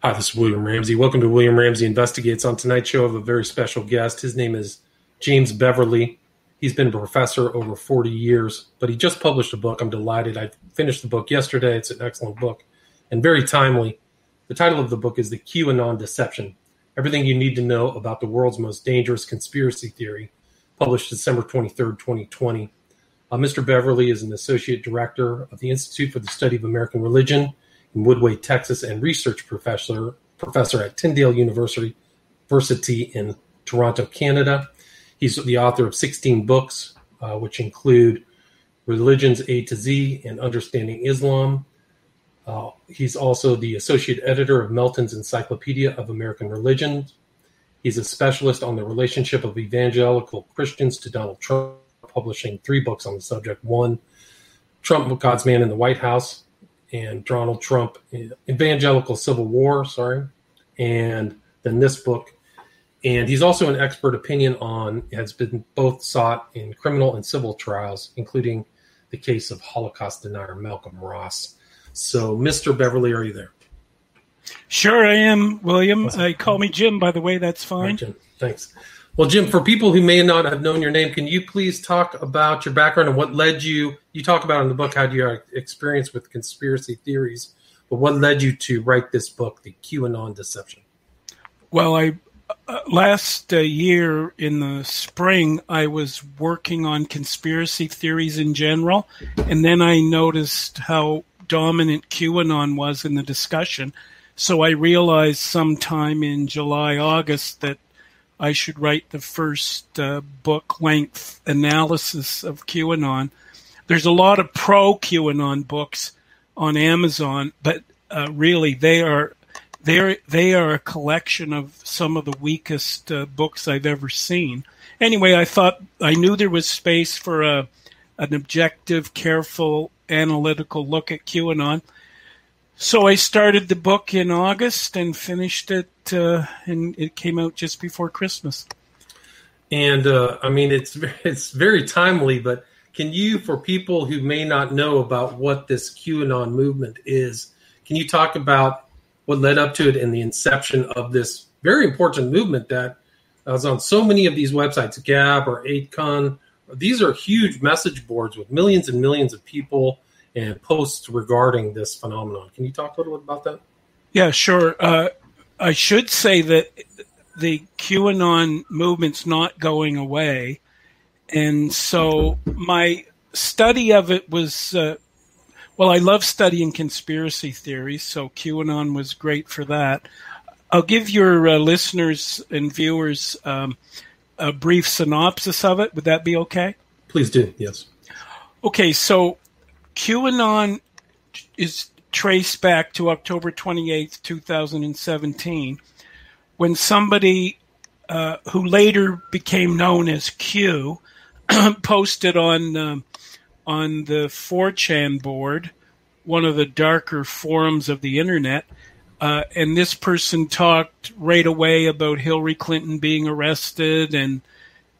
Hi, this is William Ramsey. Welcome to William Ramsey Investigates. On tonight's show, I have a very special guest. His name is James Beverley. He's been a professor over 40 years, but he just published a book. I'm delighted. I finished the book yesterday. It's an excellent book and very timely. The title of the book is The QAnon Deception Everything You Need to Know About the World's Most Dangerous Conspiracy Theory, published December 23rd, 2020. Uh, Mr. Beverley is an associate director of the Institute for the Study of American Religion in Woodway, Texas, and research professor professor at Tyndale University, University in Toronto, Canada. He's the author of 16 books, uh, which include Religions A to Z and Understanding Islam. Uh, he's also the associate editor of Melton's Encyclopedia of American Religions. He's a specialist on the relationship of evangelical Christians to Donald Trump, publishing three books on the subject. One, Trump, God's Man in the White House, and Donald Trump, Evangelical Civil War, sorry, and then this book. And he's also an expert opinion on, has been both sought in criminal and civil trials, including the case of Holocaust denier Malcolm Ross. So, Mr. Beverley, are you there? Sure, I am, William. Uh, call me Jim, by the way. That's fine. Right. Thanks. Well, Jim, for people who may not have known your name, can you please talk about your background and what led you? You talk about in the book how your experience with conspiracy theories, but what led you to write this book, The QAnon Deception? Well, I uh, last uh, year in the spring, I was working on conspiracy theories in general, and then I noticed how dominant QAnon was in the discussion. So I realized sometime in July, August that I should write the first uh, book length analysis of QAnon. There's a lot of pro QAnon books on Amazon, but uh, really they are they they are a collection of some of the weakest uh, books I've ever seen. Anyway, I thought I knew there was space for a an objective, careful, analytical look at QAnon. So I started the book in August and finished it, uh, and it came out just before Christmas. And uh, I mean, it's it's very timely. But can you, for people who may not know about what this QAnon movement is, can you talk about what led up to it and the inception of this very important movement that was on so many of these websites, Gab or 8kun? These are huge message boards with millions and millions of people and posts regarding this phenomenon. Can you talk a little bit about that? Yeah, sure. Uh, I should say that the QAnon movement's not going away. And so my study of it was, uh, well, I love studying conspiracy theories, so QAnon was great for that. I'll give your uh, listeners and viewers um, a brief synopsis of it. Would that be okay? Please do, yes. Okay, so QAnon is traced back to October 28th, 2017, when somebody uh, who later became known as Q posted on um, on the 4chan board, one of the darker forums of the internet, uh, and this person talked right away about Hillary Clinton being arrested and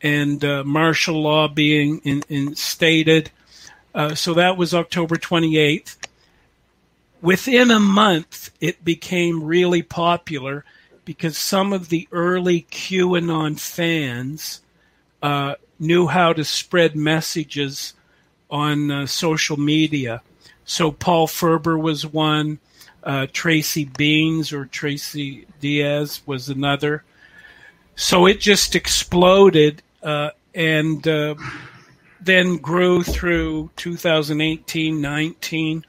and uh, martial law being in, instated uh, so that was October 28th. Within a month, it became really popular because some of the early QAnon fans uh, knew how to spread messages on uh, social media. So Paul Furber was one, uh, Tracy Beanz or Tracy Diaz was another. So it just exploded, uh, and then grew through 2018 19.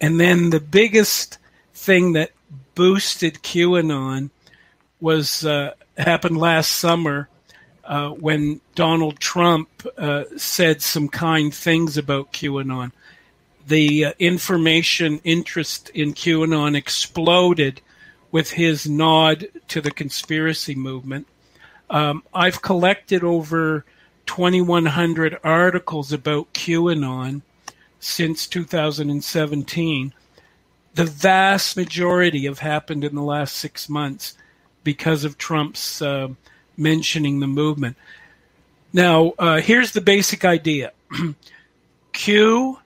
And then the biggest thing that boosted QAnon was uh, happened last summer uh, when Donald Trump uh, said some kind things about QAnon. The uh, information interest in QAnon exploded with his nod to the conspiracy movement. Um, I've collected over 2,100 articles about QAnon since 2017. The vast majority have happened in the last six months because of Trump's uh, mentioning the movement. Now, uh, here's the basic idea Q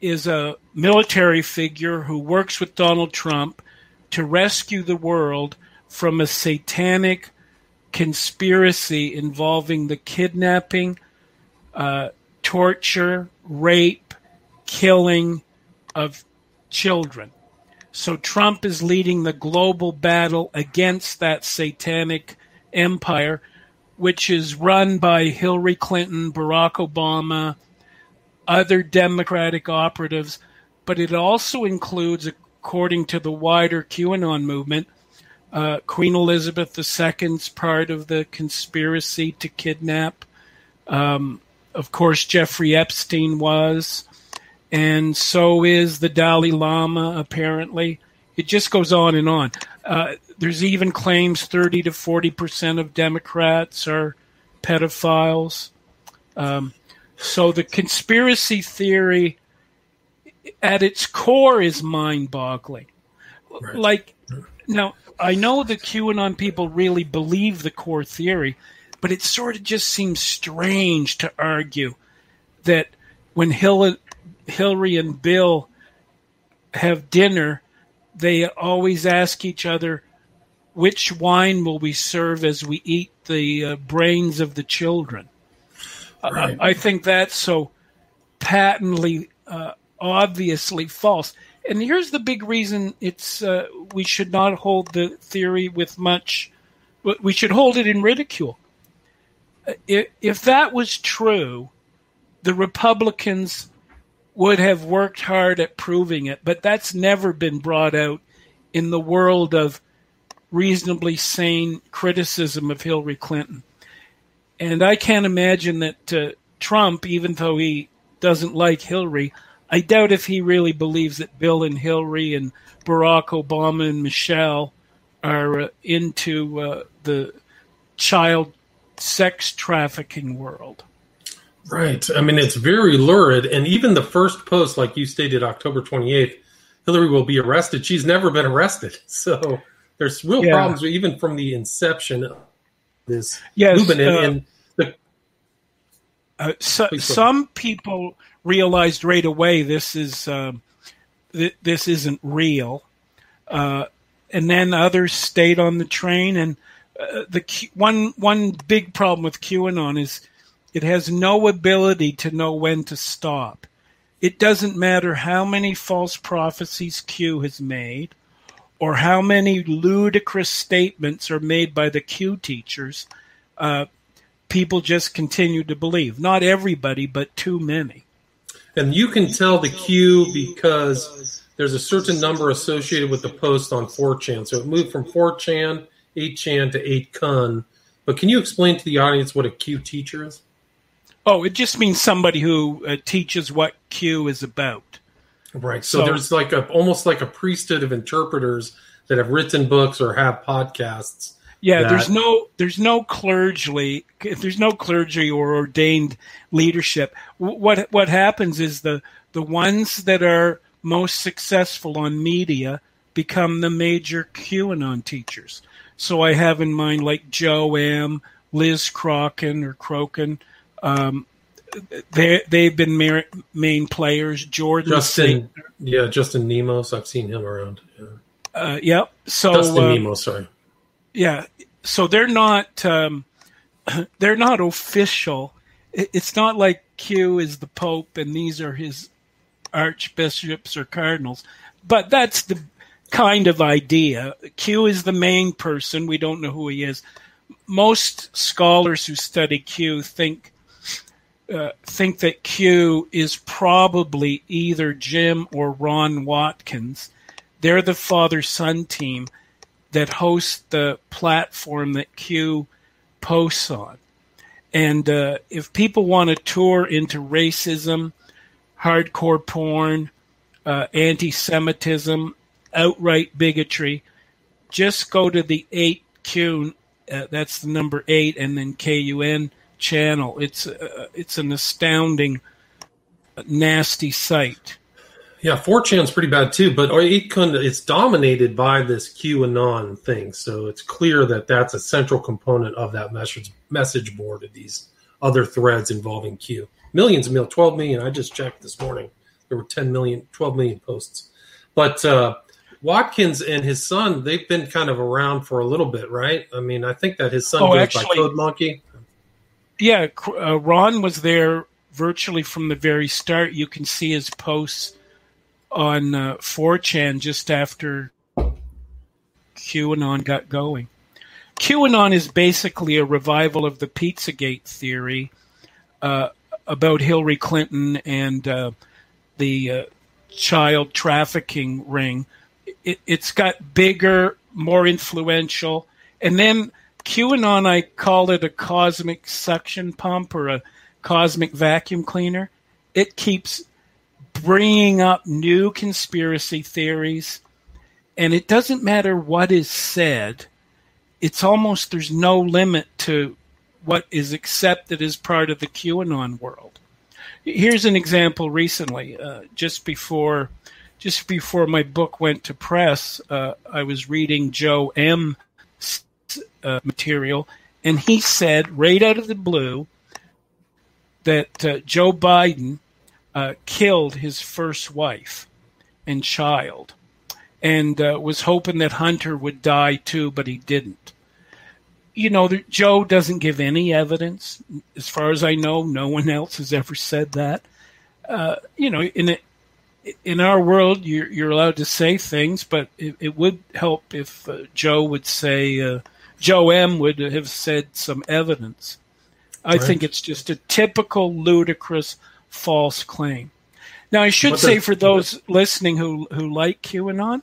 is a military figure who works with Donald Trump, to rescue the world from a satanic conspiracy involving the kidnapping, uh, torture, rape, killing of children. So Trump is leading the global battle against that satanic empire, which is run by Hillary Clinton, Barack Obama, other Democratic operatives, but it also includes, according to the wider QAnon movement, uh, Queen Elizabeth II's part of the conspiracy to kidnap. Um, of course, Jeffrey Epstein was, and so is the Dalai Lama, apparently. It just goes on and on. Uh, there's even claims 30 to 40 percent of Democrats are pedophiles. Um, so the conspiracy theory at its core is mind boggling. Right. Like, now, I know the QAnon people really believe the core theory, but it sort of just seems strange to argue that when Hillary and Bill have dinner, they always ask each other, which wine will we serve as we eat the uh, brains of the children? Right. I, I, think that's so patently, uh, obviously false. And here's the big reason it's uh, we should not hold the theory with much. We should hold it in ridicule. Uh, if, if that was true, the Republicans would have worked hard at proving it, but that's never been brought out in the world of reasonably sane criticism of Hillary Clinton. And I can't imagine that uh, Trump, even though he doesn't like Hillary, I doubt if he really believes that Bill and Hillary and Barack Obama and Michelle are uh, into uh, the child sex trafficking world. Right. I mean, it's very lurid. And even the first post, like you stated, October 28th, Hillary will be arrested. She's never been arrested. So there's real yeah. problems even from the inception of this yes, movement. Uh, and the, uh, so, some people realized right away this is uh, th- this isn't real, uh, and then others stayed on the train. And uh, the Q- one one big problem with QAnon is it has no ability to know when to stop. It doesn't matter how many false prophecies Q has made or how many ludicrous statements are made by the Q teachers. Uh, people just continue to believe. Not everybody, but too many. And you can tell the Q because there's a certain number associated with the post on 4chan. So it moved from 4chan, 8chan to 8kun. But can you explain to the audience what a Q teacher is? Oh, it just means somebody who uh, teaches what Q is about. Right. So, so, there's like a almost like a priesthood of interpreters that have written books or have podcasts. Yeah, that... there's no there's no clergy there's no clergy or ordained leadership. What what happens is the the ones that are most successful on media become the major QAnon teachers. So I have in mind like Joe M, Liz Crokin or Crokin. Um, they they've been mar- main players. Jordan Justin, yeah, Justin Nemos. I've seen him around. Yeah. Uh, yep. So Justin uh, Nemo, sorry. Yeah. So they're not um, they're not official. It's not like Q is the Pope and these are his archbishops or cardinals, but that's the kind of idea. Q is the main person. We don't know who he is. Most scholars who study Q think uh, think that Q is probably either Jim or Ron Watkins. They're the father son team that hosts the platform that Q posts on. And uh, if people want to tour into racism, hardcore porn, uh, anti Semitism, outright bigotry, just go to the 8Q, uh, that's the number 8, and then KUN channel. It's uh, it's an astounding, nasty site. Yeah, 4chan's pretty bad too, but it's dominated by this QAnon thing. So it's clear that that's a central component of that message message board of these other threads involving Q. Millions of millions, 12 million. I just checked this morning. There were 10 million, 12 million posts. But uh, Watkins and his son, they've been kind of around for a little bit, right? I mean, I think that his son Oh, goes actually- by Code Monkey. Yeah, uh, Ron was there virtually from the very start. You can see his posts on uh, 4chan just after QAnon got going. QAnon is basically a revival of the Pizzagate theory uh, about Hillary Clinton and uh, the uh, child trafficking ring. It, it's got bigger, more influential, and then QAnon, I call it a cosmic suction pump or a cosmic vacuum cleaner. It keeps bringing up new conspiracy theories, and it doesn't matter what is said. It's almost there's no limit to what is accepted as part of the QAnon world. Here's an example. Recently, uh, just before, just before my book went to press, uh, I was reading Joe M uh, material, and he said right out of the blue that uh, Joe Biden uh, killed his first wife and child, and uh, was hoping that Hunter would die too, but he didn't. You know, the, Joe doesn't give any evidence. As far as I know, no one else has ever said that. Uh, you know, in it, in our world, you're, you're allowed to say things, but it, it would help if uh, Joe would say, uh, Joe M would have said some evidence. I Right. think it's just a typical ludicrous false claim. Now, I should But say the- for those listening who who like QAnon,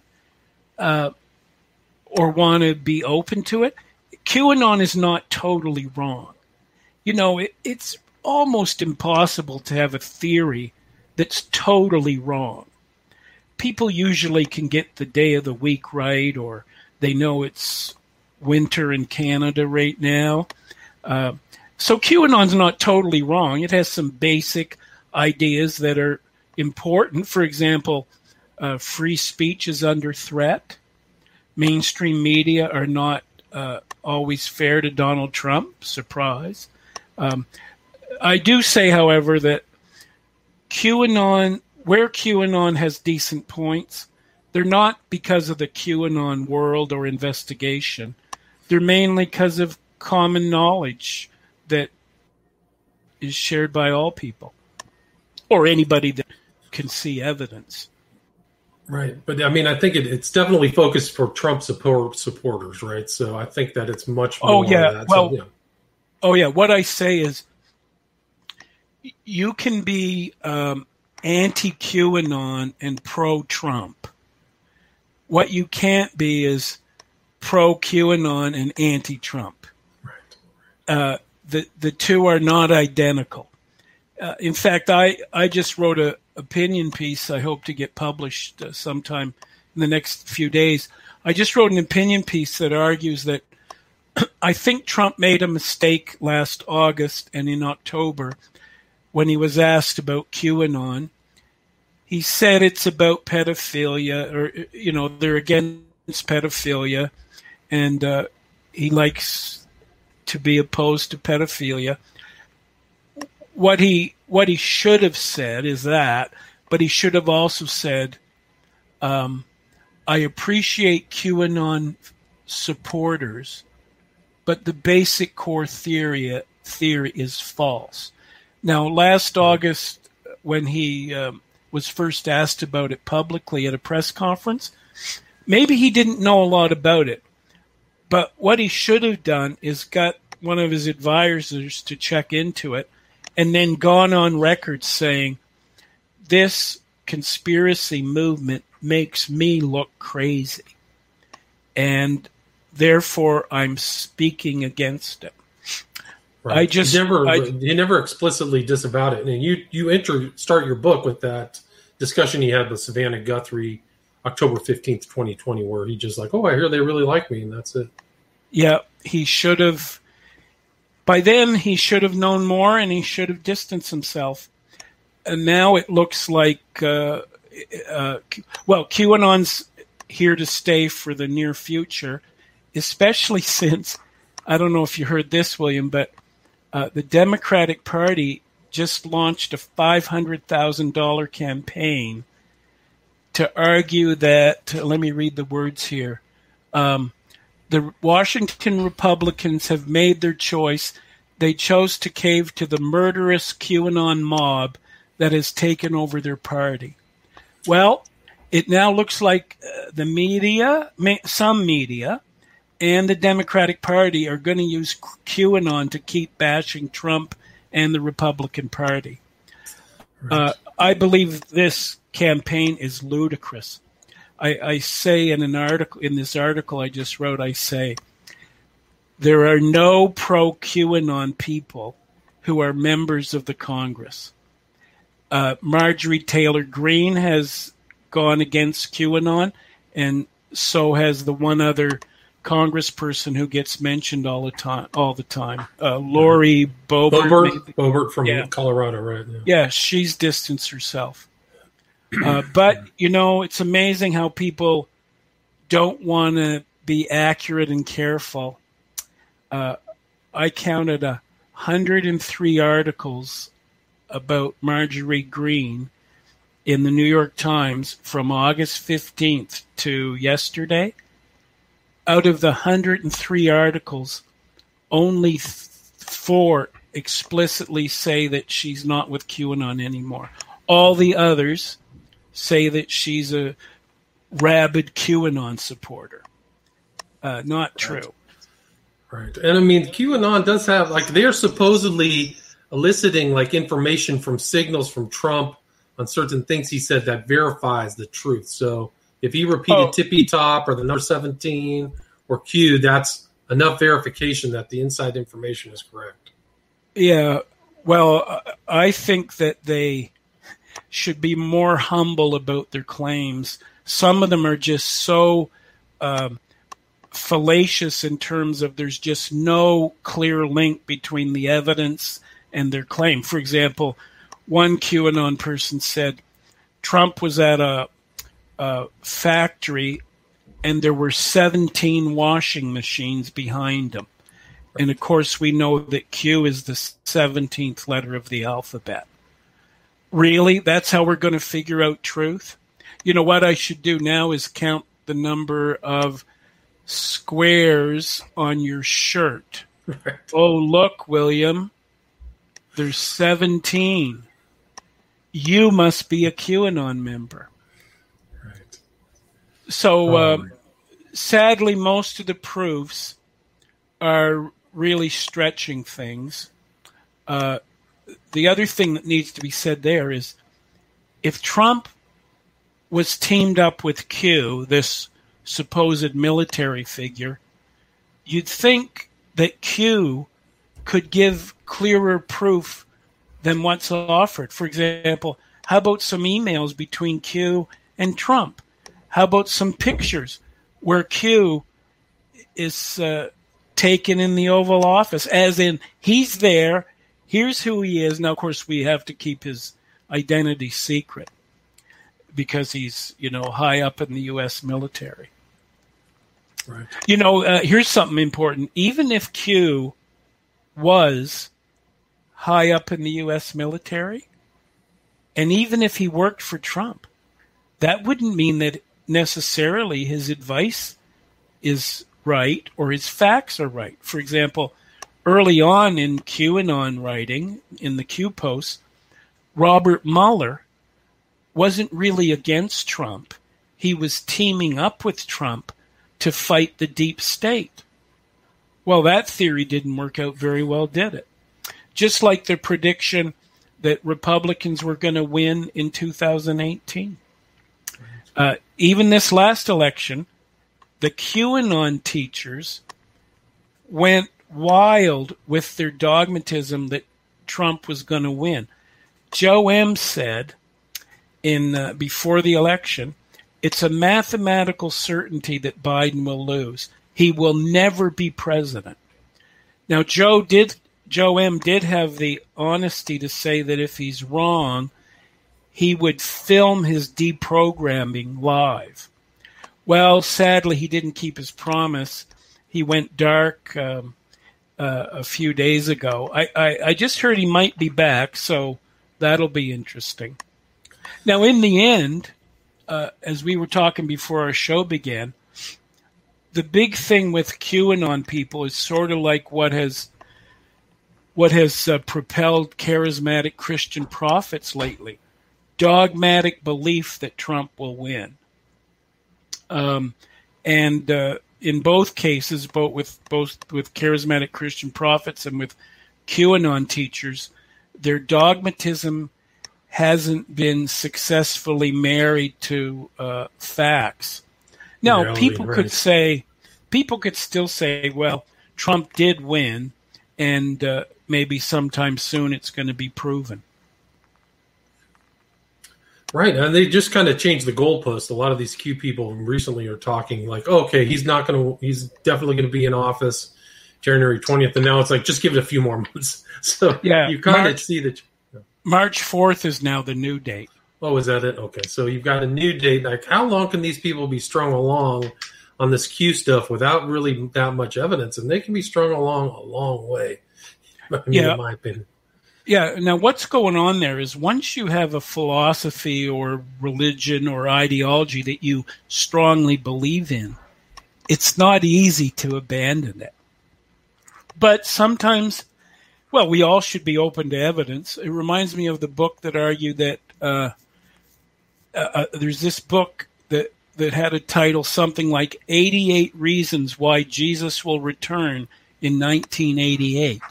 uh, or want to be open to it, QAnon is not totally wrong. You know, it, it's almost impossible to have a theory that's totally wrong. People usually can get the day of the week right, or they know it's winter in Canada right now. Uh, so QAnon's not totally wrong. It has some basic ideas that are important. For example, uh, free speech is under threat. Mainstream media are not uh, always fair to Donald Trump. Surprise. Um, I do say, however, that QAnon, where QAnon has decent points, they're not because of the QAnon world or investigation. They're mainly because of common knowledge that is shared by all people or anybody that can see evidence. Right, but I mean, I think it, it's definitely focused for Trump support supporters, right? So I think that it's much more. Oh, yeah, That. well- so, yeah. Oh yeah, what I say is, you can be um, anti QAnon and pro Trump. What you can't be is pro QAnon and anti Trump. right. Uh, the the two are not identical. Uh, in fact, I I just wrote a opinion piece. I hope to get published uh, sometime in the next few days. I just wrote an opinion piece that argues that I think Trump made a mistake last August and in October when he was asked about QAnon. He said it's about pedophilia, or you know, they're against pedophilia, and uh, he likes to be opposed to pedophilia. What he what he should have said is that, but he should have also said, um, "I appreciate QAnon supporters." but the basic core theory theory is false. Now, last August, when he um, was first asked about it publicly at a press conference, maybe he didn't know a lot about it. But what he should have done is got one of his advisors to check into it, and then gone on record saying, "This conspiracy movement makes me look crazy." And therefore I'm speaking against it. Right. I just- he never I- he never explicitly disavowed it, and you you enter start your book with that discussion he had with Savannah Guthrie, October fifteenth, twenty twenty, where he just like, oh, I hear they really like me, and that's it. Yeah, he should have. By then, he should have known more, and he should have distanced himself. And now it looks like, uh, uh, well, QAnon's here to stay for the near future, especially since I don't know if you heard this, William, but uh, the Democratic Party just launched a five hundred thousand dollar campaign to argue that, let me read the words here. Um, the Washington Republicans have made their choice. They chose to cave to the murderous QAnon mob that has taken over their party. Well, it now looks like uh, the media, some media, and the Democratic Party are going to use QAnon to keep bashing Trump and the Republican Party. Right. Uh, I believe this campaign is ludicrous. I, I, say in an article in this article I just wrote, I say there are no pro QAnon people who are members of the Congress. Uh, Marjorie Taylor Greene has gone against QAnon, and so has the one other congressperson who gets mentioned all the time. All the time, uh, Lori Boebert. Boebert, Boebert from yeah. Colorado, right? Yeah. yeah, she's distanced herself. Uh, but you know, it's amazing how people don't want to be accurate and careful. Uh, I counted a hundred and three articles about Marjorie Greene in the New York Times from August 15th to yesterday out of the 103 articles, only th- four explicitly say that she's not with QAnon anymore. All the others say that she's a rabid QAnon supporter. Uh, not true. Right. And I mean, QAnon does have, like, they're supposedly eliciting, like, information from signals from Trump on certain things he said that verifies the truth. So, if he repeated oh. tippy top or the number 17 or Q, that's enough verification that the inside information is correct. Yeah. Well, I think that they should be more humble about their claims. Some of them are just so um, fallacious in terms of there's just no clear link between the evidence and their claim. For example, one QAnon person said Trump was at a uh, factory and there were 17 washing machines behind him. And of course, we know that Q is the 17th letter of the alphabet. Really? That's how we're going to figure out truth? You know, what I should do now is count the number of squares on your shirt. Right. Oh, look, William. There's 17. You must be a QAnon member. Right. So, uh, sadly, most of the proofs are really stretching things. Uh, the other thing that needs to be said there is if Trump was teamed up with Q, this supposed military figure, you'd think that Q could give clearer proof than what's offered. For example, how about some emails between Q and Trump? How about some pictures where Q is uh, taken in the Oval Office, as in he's there, here's who he is. Now, of course, we have to keep his identity secret because he's, you know, high up in the U.S. military. Right. You know, uh, here's something important. Even if Q was high up in the U.S. military, and even if he worked for Trump, that wouldn't mean that necessarily his advice is right or his facts are right. For example, early on in QAnon writing, in the Q posts, Robert Mueller wasn't really against Trump. He was teaming up with Trump to fight the deep state. Well, that theory didn't work out very well, did it? Just like the prediction that Republicans were going to win in 2018. Uh, even this last election, the QAnon teachers went wild with their dogmatism that Trump was going to win. Joe M said in uh, before the election, it's a mathematical certainty that Biden will lose. He will never be president. Now Joe did Joe M did have the honesty to say that if he's wrong, he would film his deprogramming live. Well, sadly, he didn't keep his promise. He went dark um, uh, a few days ago. I, I, I just heard he might be back, so that'll be interesting. Now, in the end, uh, as we were talking before our show began, the big thing with QAnon people is sort of like what has what has uh, propelled charismatic Christian prophets lately: dogmatic belief that Trump will win. Um, and uh, in both cases, both with both with charismatic Christian prophets and with QAnon teachers, their dogmatism hasn't been successfully married to uh, facts. Now, people could say, people could still say, well, Trump did win, and uh, maybe sometime soon it's going to be proven. Right, and they just kind of changed the goalpost. A lot of these Q people recently are talking like, oh, "Okay, he's not going to. He's definitely going to be in office January twentieth." And now it's like, just give it a few more months. So yeah, you kind of see that. March fourth is now the new date. Oh, is that it? Okay, so you've got a new date. Like, how long can these people be strung along on this Q stuff without really that much evidence? And they can be strung along a long way. I mean, yeah. in my opinion. Yeah. Now, what's going on there is once you have a philosophy or religion or ideology that you strongly believe in, it's not easy to abandon it. But sometimes, well, we all should be open to evidence. It reminds me of the book that argued that uh, uh, uh there's this book that that had a title something like 88 Reasons Why Jesus Will Return in 1988.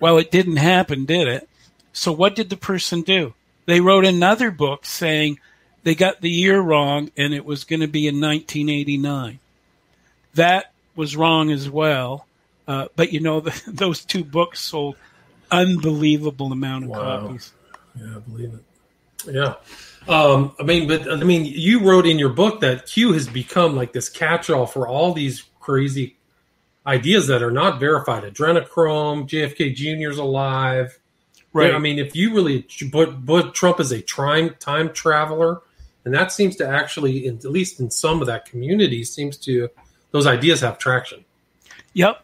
Well, it didn't happen, did it? So what did the person do? They wrote another book saying they got the year wrong and it was going to be in 1989. That was wrong as well. Uh, but you know, the, those two books sold unbelievable amount of wow. copies. Yeah, I believe it. Yeah. Um, I mean, but I mean, you wrote in your book that Q has become like this catch-all for all these crazy ideas that are not verified. Adrenochrome, JFK Jr.'s alive. Right. I mean, if you really put, put Trump as a time time traveler, and that seems to actually, at least in some of that community, seems to those ideas have traction. Yep.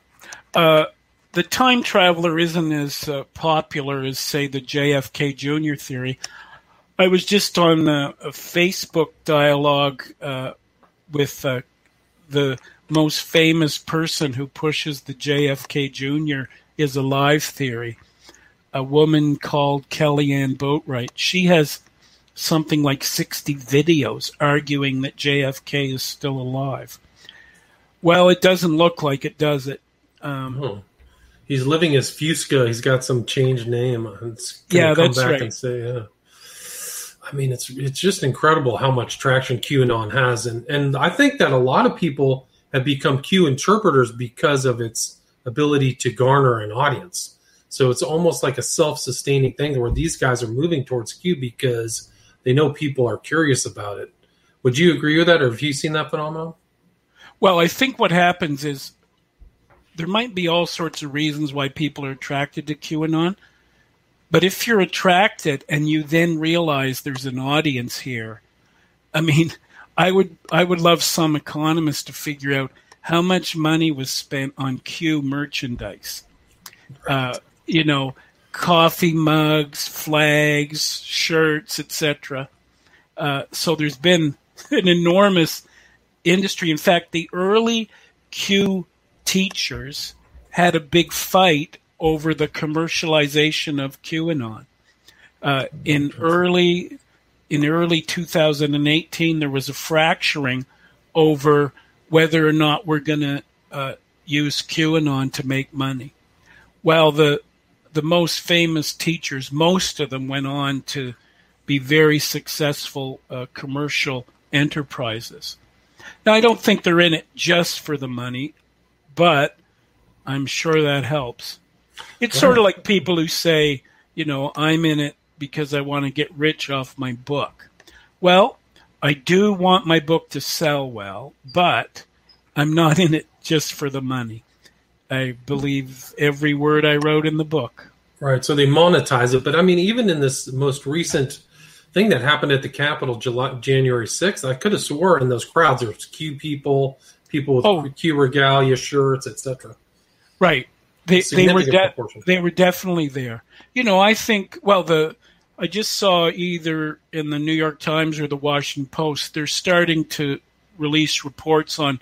Uh, the time traveler isn't as uh, popular as, say, the JFK Jr. theory. I was just on a, a Facebook dialogue uh, with uh, the most famous person who pushes the JFK Jr. is alive theory, a woman called Kellyanne Boatwright. She has something like 60 videos arguing that JFK is still alive. Well, it doesn't look like it, does it? Um, oh. He's living as Fusca. He's got some changed name. yeah, that's right. And say, yeah. I mean, it's it's just incredible how much traction QAnon has, and and I think that a lot of people have become Q interpreters because of its ability to garner an audience. So it's almost like a self-sustaining thing where these guys are moving towards Q because they know people are curious about it. Would you agree with that, or have you seen that phenomenon? Well, I think what happens is there might be all sorts of reasons why people are attracted to QAnon. But if you're attracted and you then realize there's an audience here, I mean, I would I would love some economist to figure out how much money was spent on Q merchandise. Uh, you know, coffee mugs, flags, shirts, etc. Uh, so there's been an enormous industry. In fact, the early Q teachers had a big fight over the commercialization of QAnon. Uh, in early in early 2018, there was a fracturing over whether or not we're going to uh, use QAnon to make money. Well, the the most famous teachers, most of them went on to be very successful uh, commercial enterprises. Now, I don't think they're in it just for the money, but I'm sure that helps. It's sort of like people who say, you know, I'm in it because I want to get rich off my book. Well, I do want my book to sell well, but I'm not in it just for the money. I believe every word I wrote in the book. Right. So they monetize it. But I mean, even in this most recent thing that happened at the Capitol July, January 6th, I could have swore in those crowds there was Q people, people with oh. Q regalia shirts, etc. Right. They, they were de- they were definitely there. You know, I think well the I just saw either in the New York Times or the Washington Post, they're starting to release reports on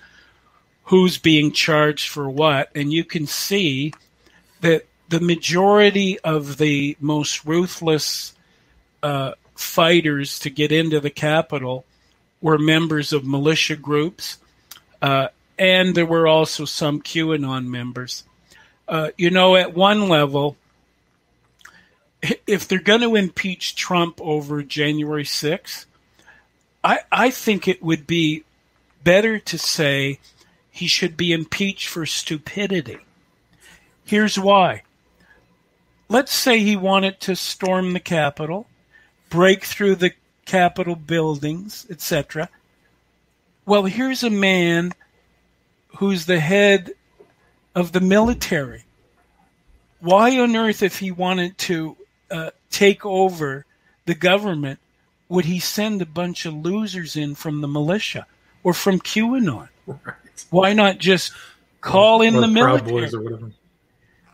who's being charged for what. And you can see that the majority of the most ruthless uh, fighters to get into the Capitol were members of militia groups, uh, and there were also some QAnon members. Uh, you know, at one level, if they're going to impeach Trump over January 6th, I, I think it would be better to say he should be impeached for stupidity. Here's why. Let's say he wanted to storm the Capitol, break through the Capitol buildings, etc. Well, here's a man who's the head of the military. Why on earth, if he wanted to uh, take over the government, would he send a bunch of losers in from the militia or from QAnon? Right. Why not just call or, in or the military?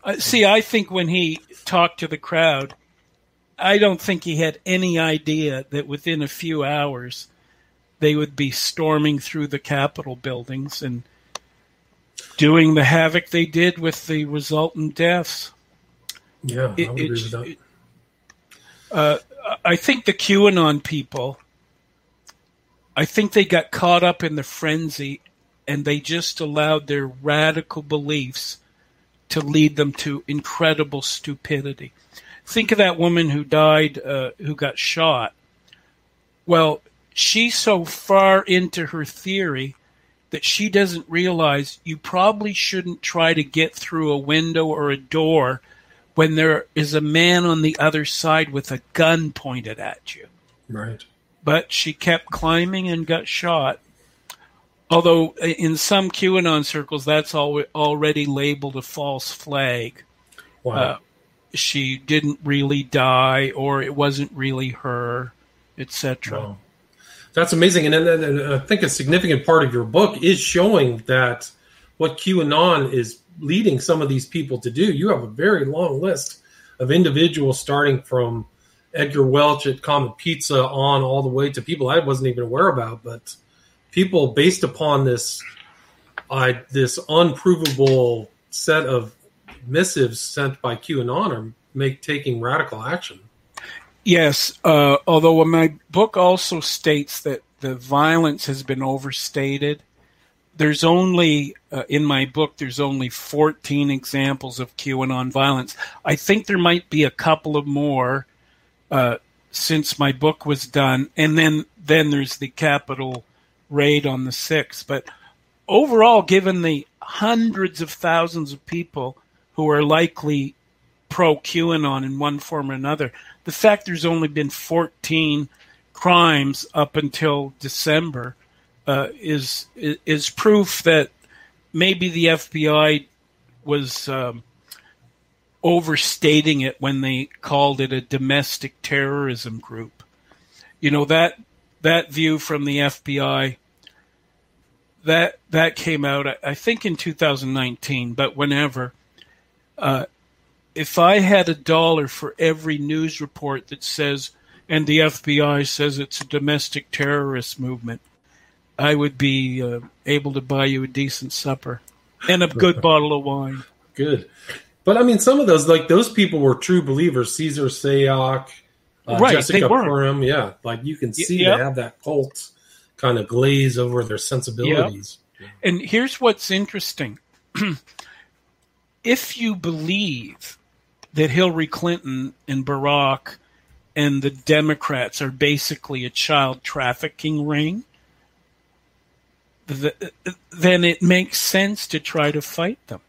Uh, see, I think when he talked to the crowd, I don't think he had any idea that within a few hours they would be storming through the Capitol buildings and doing the havoc they did with the resultant deaths. Yeah, it, I agree with that. It, uh, I think the QAnon people, I think they got caught up in the frenzy and they just allowed their radical beliefs to lead them to incredible stupidity. Think of that woman who died, uh, who got shot. Well, she's so far into her theory that she doesn't realize you probably shouldn't try to get through a window or a door when there is a man on the other side with a gun pointed at you. Right. But she kept climbing and got shot. Although in some QAnon circles, that's already labeled a false flag. Wow. Uh, she didn't really die, or it wasn't really her, etc. Wow. That's amazing, and, and, and I think a significant part of your book is showing that what QAnon is leading some of these people to do. You have a very long list of individuals, starting from Edgar Welch at Comet Pizza on all the way to people I wasn't even aware about, but people based upon this uh, this unprovable set of missives sent by QAnon are make taking radical action. Yes, uh, although my book also states that the violence has been overstated there's only uh, in my book there's only 14 examples of QAnon violence. I think there might be a couple of more uh, since my book was done, and then then there's the Capitol raid on the sixth. But overall, given the hundreds of thousands of people who are likely pro QAnon in one form or another, the fact there's only been 14 crimes up until December uh, is is proof that maybe the FBI was um, overstating it when they called it a domestic terrorism group. You know that that view from the FBI that that came out I think in 2019, but whenever. Uh, if I had a dollar for every news report that says, and the FBI says it's a domestic terrorist movement, I would be uh, able to buy you a decent supper and a good bottle of wine. Good. But I mean, some of those, like those people were true believers. Cesar Sayoc, uh, right, Jessica Prim. Yeah. Like you can see yep. they have that cult kind of glaze over their sensibilities. Yep. And here's what's interesting. if you believe that Hillary Clinton and Barack and the Democrats are basically a child trafficking ring, then it makes sense to try to fight them.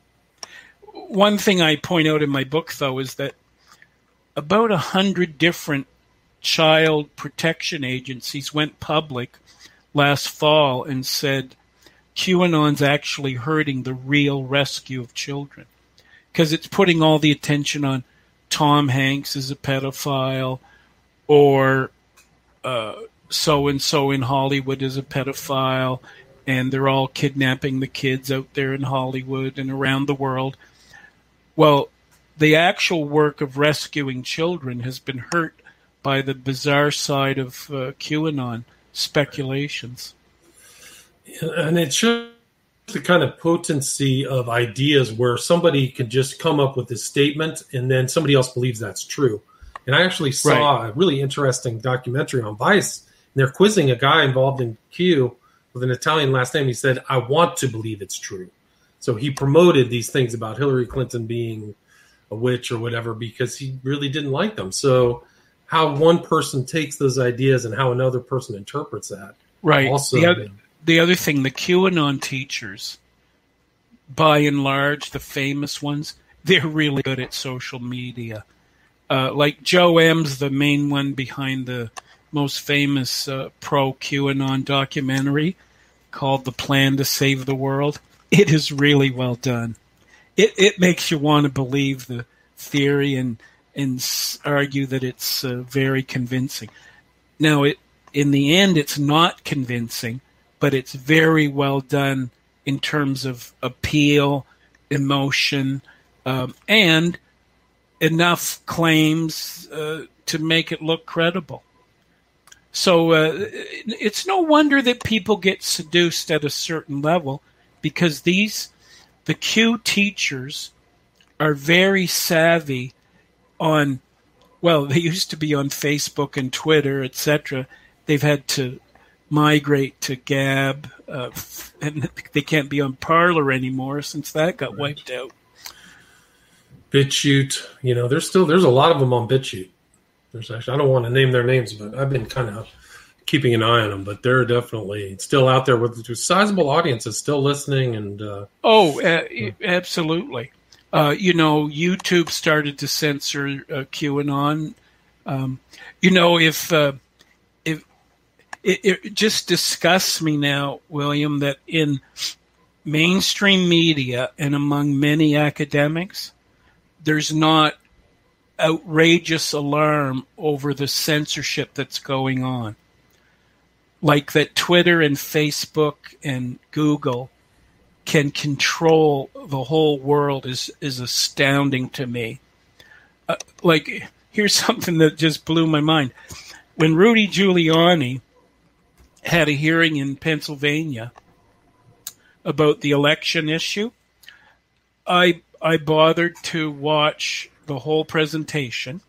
One thing I point out in my book, though, is that about a hundred different child protection agencies went public last fall and said QAnon's actually hurting the real rescue of children because it's putting all the attention on Tom Hanks as a pedophile or so and so in Hollywood as a pedophile and they're all kidnapping the kids out there in Hollywood and around the world. Well, the actual work of rescuing children has been hurt by the bizarre side of uh, QAnon speculations. And it shows the kind of potency of ideas where somebody can just come up with this statement and then somebody else believes that's true. And I actually saw right. a really interesting documentary on Vice, and they're quizzing a guy involved in Q with an Italian last name. He said, I want to believe it's true. So he promoted these things about Hillary Clinton being a witch or whatever because he really didn't like them. So how one person takes those ideas and how another person interprets that. Right. Also, the the other thing, the QAnon teachers, by and large, the famous ones, they're really good at social media. Uh, like Joe M's the main one behind the most famous uh, pro QAnon documentary called The Plan to Save the World. It is really well done. It, it makes you want to believe the theory and and argue that it's uh, very convincing. Now, it in the end, it's not convincing, but it's very well done in terms of appeal, emotion, um, and enough claims uh, to make it look credible. So uh, it's no wonder that people get seduced at a certain level because these the Q teachers are very savvy on well they used to be on Facebook and Twitter etc they've had to migrate to Gab uh, and they can't be on Parler anymore since that got right. wiped out BitChute you know there's still there's a lot of them on BitChute there's actually I don't want to name their names but I've been kind of keeping an eye on them but they're definitely still out there with sizable audiences still listening and uh, oh uh, absolutely uh, you know, YouTube started to censor uh, QAnon. Um, you know, if uh, if it, it, just disgusts me now, William, that in mainstream media and among many academics, there's not outrageous alarm over the censorship that's going on. Like that Twitter and Facebook and Google can control the whole world is is astounding to me. Uh, like here's something that just blew my mind. When Rudy Giuliani had a hearing in Pennsylvania about the election issue, I I bothered to watch the whole presentation,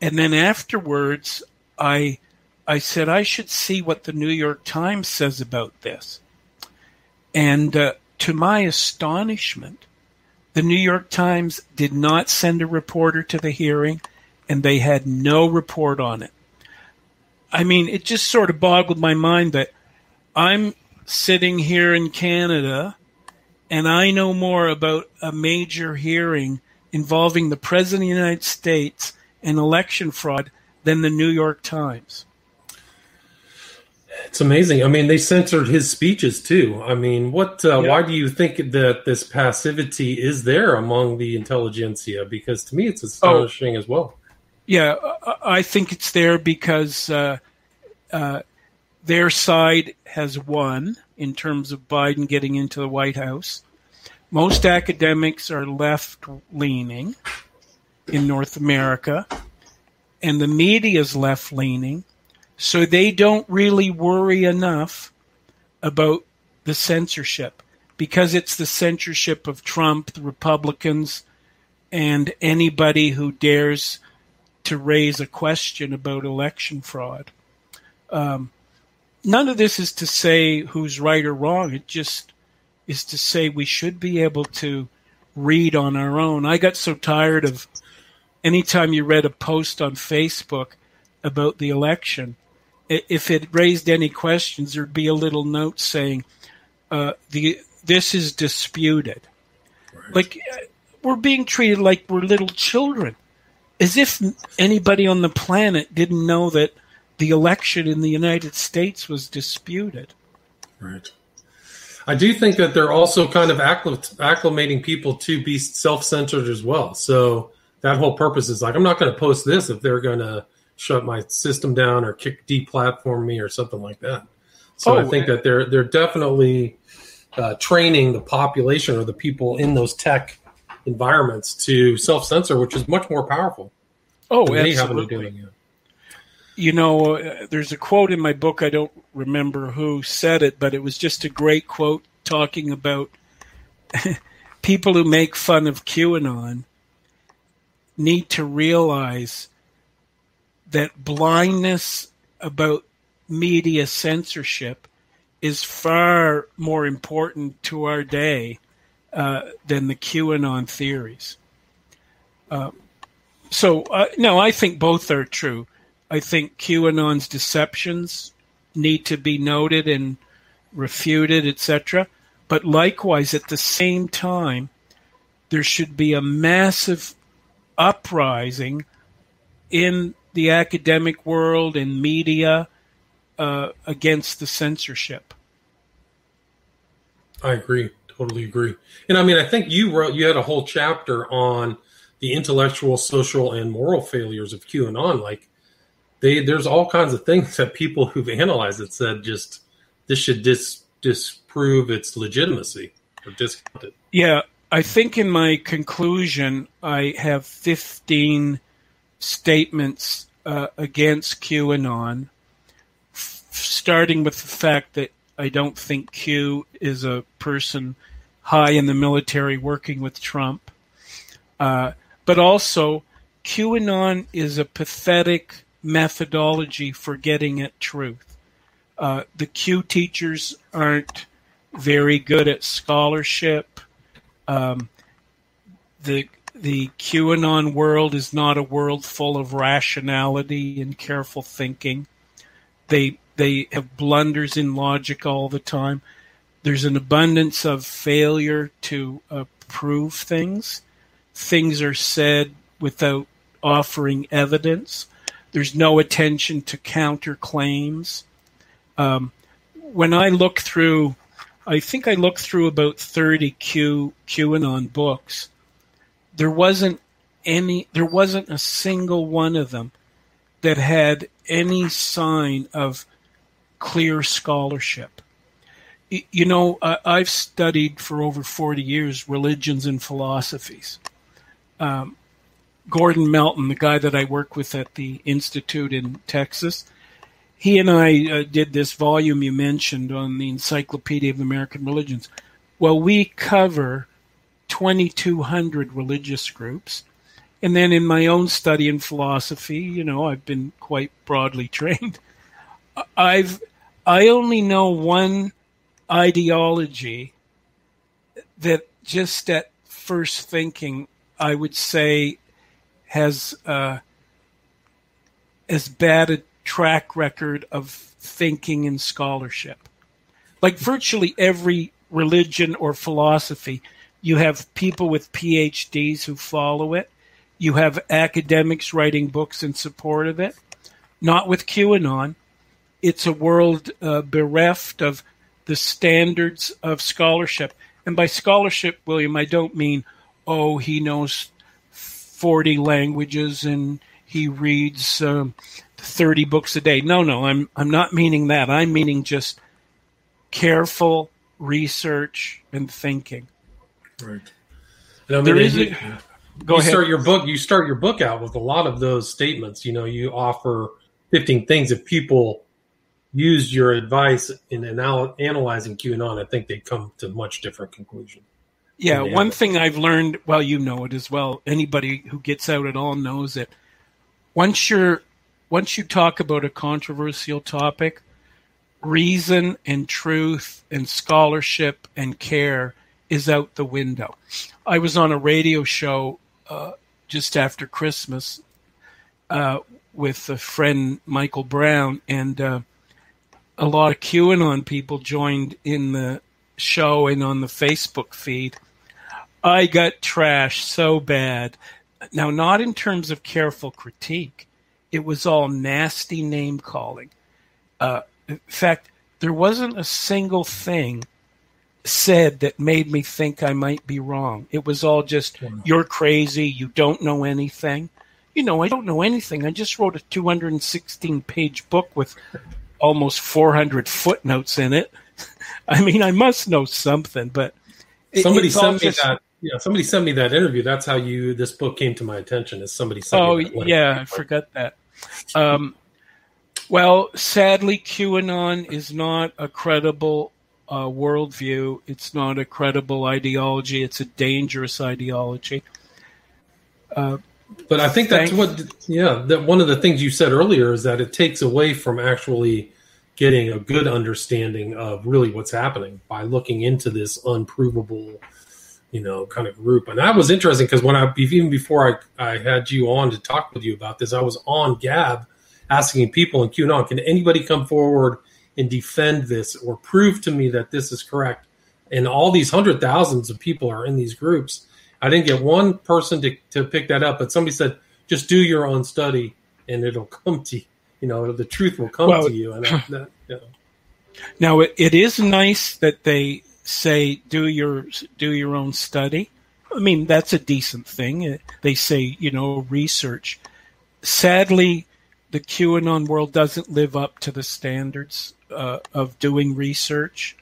and then afterwards I I said I should see what the New York Times says about this. And uh, to my astonishment, the New York Times did not send a reporter to the hearing, and they had no report on it. I mean, it just sort of boggled my mind that I'm sitting here in Canada and I know more about a major hearing involving the President of the United States and election fraud than the New York Times. It's amazing. I mean, they censored his speeches too. I mean, what? Uh, yeah. Why do you think that this passivity is there among the intelligentsia? Because to me, it's astonishing oh, as well. Yeah, I think it's there because uh, uh, their side has won in terms of Biden getting into the White House. Most academics are left leaning in North America, and the media is left leaning so they don't really worry enough about the censorship because it's the censorship of Trump, the Republicans, and anybody who dares to raise a question about election fraud. Um, none of this is to say who's right or wrong. It just is to say we should be able to read on our own. I got so tired of anytime you read a post on Facebook about the election, if it raised any questions, there'd be a little note saying, uh, "the this is disputed." Right. Like uh, we're being treated like we're little children, as if anybody on the planet didn't know that the election in the United States was disputed. Right. I do think that they're also kind of acclimating people to be self-centered as well. So that whole purpose is like, I'm not going to post this if they're going to shut my system down or kick deplatform me or something like that. So oh, I think that they're they're definitely uh, training the population or the people in those tech environments to self censor, which is much more powerful. Oh, absolutely. you know, uh, there's a quote in my book. I don't remember who said it, but it was just a great quote talking about people who make fun of QAnon need to realize that blindness about media censorship is far more important to our day uh, than the QAnon theories. Uh, so, uh, no, I think both are true. I think QAnon's deceptions need to be noted and refuted, etc. But likewise, at the same time, there should be a massive uprising in the academic world and media uh, against the censorship. I agree, totally agree. And I mean, I think you wrote you had a whole chapter on the intellectual, social, and moral failures of QAnon. Like, they there's all kinds of things that people who've analyzed it said just this should dis disprove its legitimacy or discount it. Yeah, I think in my conclusion, I have 15 statements uh, against QAnon, f- starting with the fact that I don't think Q is a person high in the military working with Trump. Uh, but also, QAnon is a pathetic methodology for getting at truth. Uh, the Q teachers aren't very good at scholarship. Um, the the QAnon world is not a world full of rationality and careful thinking. They they have blunders in logic all the time. There's an abundance of failure to uh, prove things. Things are said without offering evidence. There's no attention to counterclaims. Um, when I look through, I think I looked through about 30 Q QAnon books. There wasn't any, there wasn't a single one of them that had any sign of clear scholarship. You know, I've studied for over 40 years religions and philosophies. Um, Gordon Melton, the guy that I work with at the Institute in Texas, he and I uh, did this volume you mentioned on the Encyclopedia of American Religions. Well, we cover 2,200 religious groups. And then in my own study in philosophy, you know, I've been quite broadly trained. I've I only know one ideology that just at first thinking I would say has uh, as bad a track record of thinking and scholarship. Like virtually every religion or philosophy, you have people with PhDs who follow it. You have academics writing books in support of it. Not with QAnon. It's a world uh, bereft of the standards of scholarship. And by scholarship, William, I don't mean, oh, he knows 40 languages and he reads um, 30 books a day. No, no, I'm I'm not meaning that. I'm meaning just careful research and thinking. Right. And I mean, there is you, a, go you ahead. start your book. You start your book out with a lot of those statements. You know, you offer 15 things. If people use your advice in anal- analyzing QAnon, I think they'd come to much different conclusion. Yeah, one thing I've learned, well, you know it as well. Anybody who gets out at all knows it. Once you're, once you talk about a controversial topic, reason and truth and scholarship and care is out the window. I was on a radio show uh, just after Christmas uh, with a friend Michael Brown, and uh, a lot of QAnon people joined in the show and on the Facebook feed. I got trashed so bad. Now, not in terms of careful critique, it was all nasty name calling. Uh, in fact, there wasn't a single thing said that made me think I might be wrong. It was all just, you're crazy, you don't know anything. You know, I don't know anything. I just wrote a 216 page book with almost 400 footnotes in it. I mean, I must know something, but somebody sent me just, that yeah, somebody sent me that interview. That's how you this book came to my attention. Is somebody sent? Me. Oh yeah, I forgot that. Um, Well, sadly, QAnon is not a credible uh, worldview. It's not a credible ideology. It's a dangerous ideology. Uh, but I think that's what, yeah, that one of the things you said earlier is that it takes away from actually getting a good understanding of really what's happening by looking into this unprovable, you know, kind of group. And that was interesting because when I, even before I, I had you on to talk with you about this, I was on Gab asking people in QAnon, can anybody come forward and defend this or prove to me that this is correct? And all these hundred thousands of people are in these groups I didn't get one person to, to pick that up, but somebody said, just do your own study and it'll come to you. You know, the truth will come well, to you. And that, that, you know. Now, it, it is nice that they say do your do your own study. I mean, that's a decent thing. They say, you know, research. Sadly, the QAnon world doesn't live up to the standards uh, of doing research.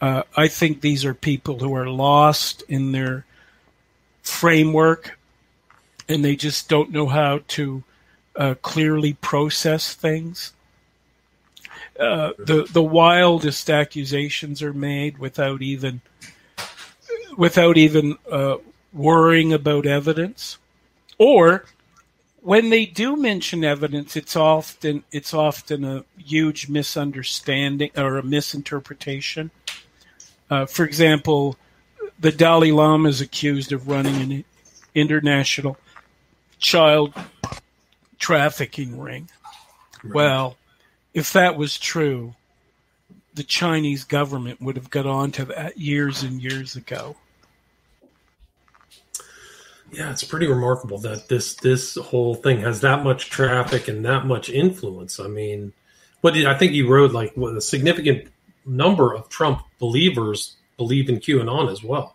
Uh, I think these are people who are lost in their framework and they just don't know how to uh, clearly process things. Uh, the the wildest accusations are made without even without even uh, worrying about evidence, or when they do mention evidence, it's often it's often a huge misunderstanding or a misinterpretation. Uh, for example, the Dalai Lama is accused of running an international child trafficking ring. Right. Well, if that was true, the Chinese government would have got on to that years and years ago. Yeah, it's pretty remarkable that this this whole thing has that much traffic and that much influence. I mean, what did I think you wrote like what, a significant number of Trump believers believe in QAnon as well.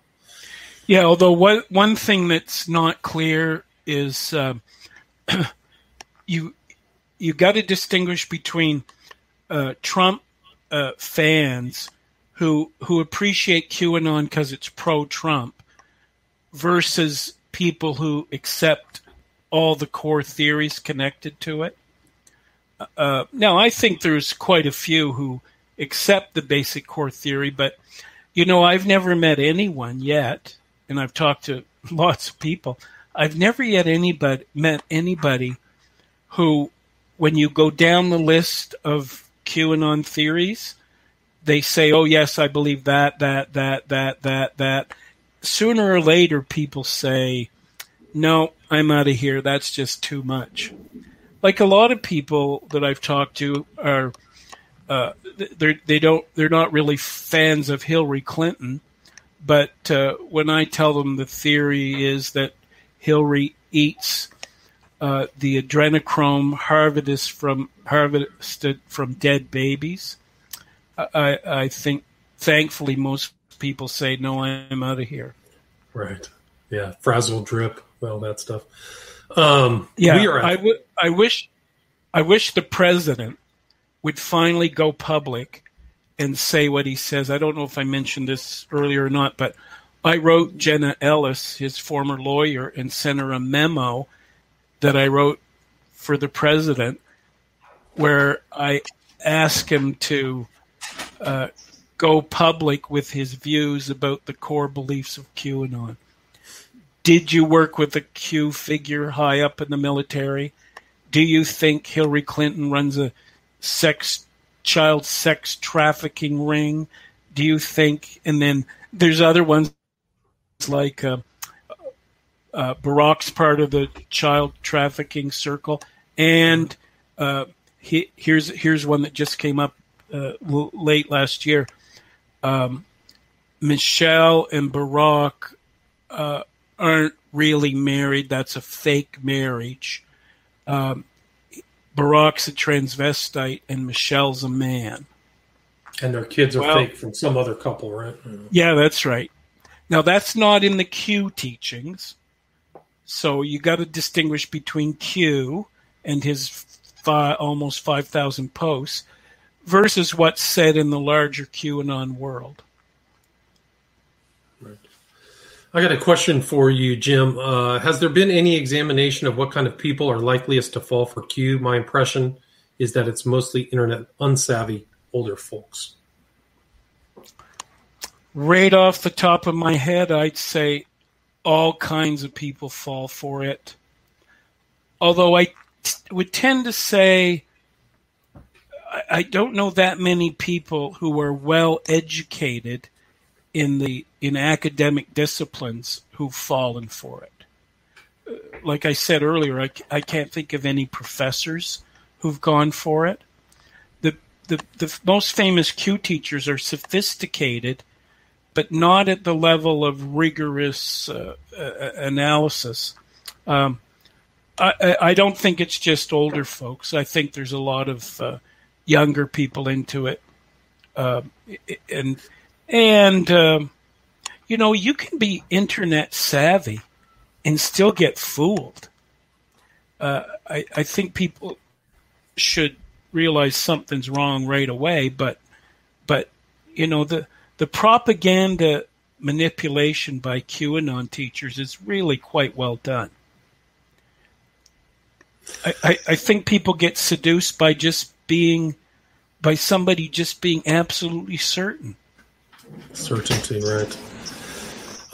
Yeah, although one one thing that's not clear is uh, you you got to distinguish between uh, Trump uh, fans who who appreciate QAnon because it's pro Trump versus people who accept all the core theories connected to it. Uh, now, I think there's quite a few who accept the basic core theory, but you know, I've never met anyone yet, and I've talked to lots of people. I've never yet anybody met anybody who, when you go down the list of QAnon theories, they say, "Oh yes, I believe that, that, that, that, that, that." Sooner or later, people say, "No, I'm out of here. That's just too much." Like a lot of people that I've talked to are uh, they they don't they're not really fans of Hillary Clinton, but uh, when I tell them the theory is that Hillary eats uh, the adrenochrome harvested from harvested from dead babies, I, I think thankfully most people say no, I'm out of here. Right. Yeah. Frazzle drip, all that stuff. Um, yeah. I, w- I wish I wish the president would finally go public and say what he says. I don't know if I mentioned this earlier or not, but I wrote Jenna Ellis, his former lawyer, and sent her a memo that I wrote for the president where I asked him to uh, go public with his views about the core beliefs of QAnon. Did you work with a Q figure high up in the military? Do you think Hillary Clinton runs a sex child sex trafficking ring? Do you think? And then there's other ones like uh, uh, Barack's part of the child trafficking circle, and uh, he, here's here's one that just came up uh, l- late last year. Um, Michelle and Barack uh, aren't really married. That's a fake marriage. Um, Barack's a transvestite and Michelle's a man. And their kids are well, fake from some other couple, right? Yeah, that's right. Now that's not in the Q teachings. So you got to distinguish between Q and his fi- almost 5,000 posts versus what's said in the larger QAnon world. I got a question for you, Jim. Uh, has there been any examination of what kind of people are likeliest to fall for Q? My impression is that it's mostly internet unsavvy older folks? Right off the top of my head, I'd say all kinds of people fall for it. Although I t- would tend to say I, I don't know that many people who are well educated in the in academic disciplines who've fallen for it. Uh, like I said earlier, I, I can't think of any professors who've gone for it. The, the the most famous Q teachers are sophisticated, but not at the level of rigorous uh, uh, analysis. Um, I, I don't think it's just older folks. I think there's a lot of uh, younger people into it, uh, and and um, you know you can be internet savvy and still get fooled. Uh, I, I think people should realize something's wrong right away, but but you know the the propaganda manipulation by QAnon teachers is really quite well done. I, I, I think people get seduced by just being by somebody just being absolutely certain. Certainty, right.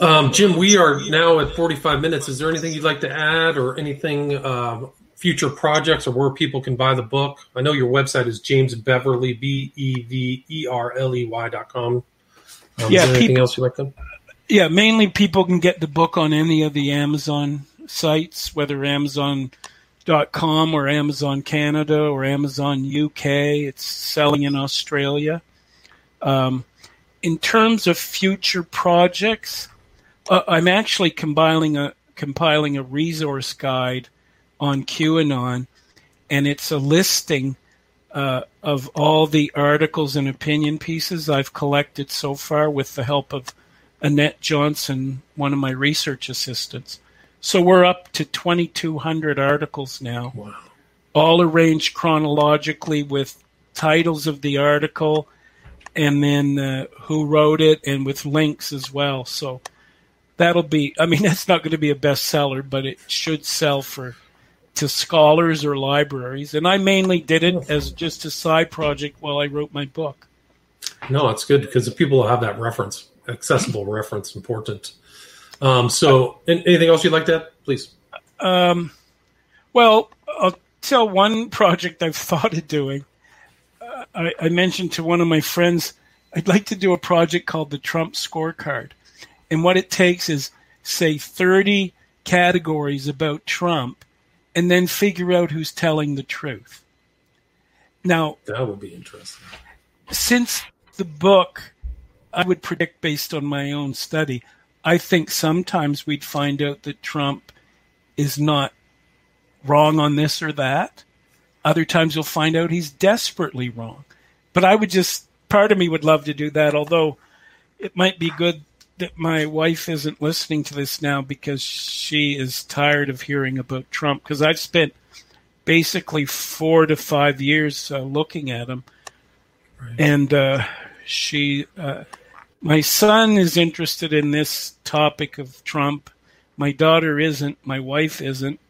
Um, Jim, we are now at 45 minutes. Is there anything you'd like to add or anything, uh, future projects or where people can buy the book? I know your website is James Beverley, B E V E R L E Y dot com. Um, yeah, anything people, else you'd like to? Yeah, mainly people can get the book on any of the Amazon sites, whether Amazon.com or Amazon Canada or Amazon UK. It's selling in Australia. Um, in terms of future projects, uh, I'm actually compiling a compiling a resource guide on QAnon, and it's a listing uh, of all the articles and opinion pieces I've collected so far with the help of Annette Johnson, one of my research assistants. So we're up to 2,200 articles now, wow. all arranged chronologically with titles of the article and then uh, who wrote it and with links as well. So that'll be, I mean, that's not going to be a bestseller, but it should sell for to scholars or libraries. And I mainly did it as just a side project while I wrote my book. No, it's good because the people will have that reference, accessible reference, important. Um, so, anything else you'd like to add, please? Um, well, I'll tell one project I've thought of doing. Uh, I, I, mentioned to one of my friends, I'd like to do a project called the Trump Scorecard. And what it takes is, say, 30 categories about Trump and then figure out who's telling the truth. Now, that would be interesting. Since the book, I would predict based on my own study, I think sometimes we'd find out that Trump is not wrong on this or that. Other times you'll find out he's desperately wrong. But I would just, part of me would love to do that, although it might be good that my wife isn't listening to this now because she is tired of hearing about Trump. Because I've spent basically four to five years uh, looking at him. Right. And uh, she, uh, my son is interested in this topic of Trump. My daughter isn't. My wife isn't.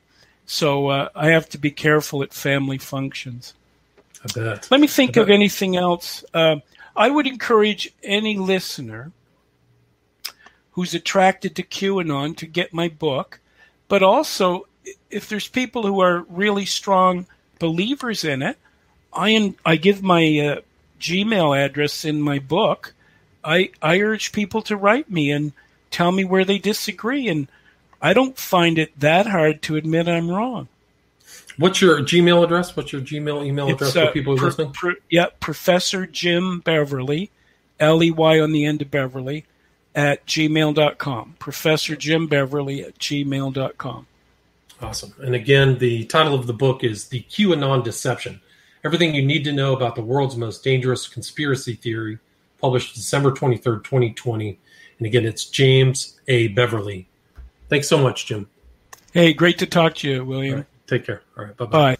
So uh, I have to be careful at family functions. I bet. Let me think of anything else. Uh, I would encourage any listener who's attracted to QAnon to get my book, but also if there's people who are really strong believers in it, I I give my uh, Gmail address in my book I I urge people to write me and tell me where they disagree, and I don't find it that hard to admit I'm wrong. What's your Gmail address? What's your Gmail email address uh, for people who are listening? yeah, Professor Jim Beverley, L E Y on the end of Beverley, at gmail.com. Professor Jim Beverley at gmail.com. Awesome. And again, the title of the book is The QAnon Deception Everything You Need to Know About the World's Most Dangerous Conspiracy Theory published December 23rd, 2020. And again, it's James A. Beverley. Thanks so much, Jim. Hey, great to talk to you, William. Take care. All right. Bye-bye. Bye.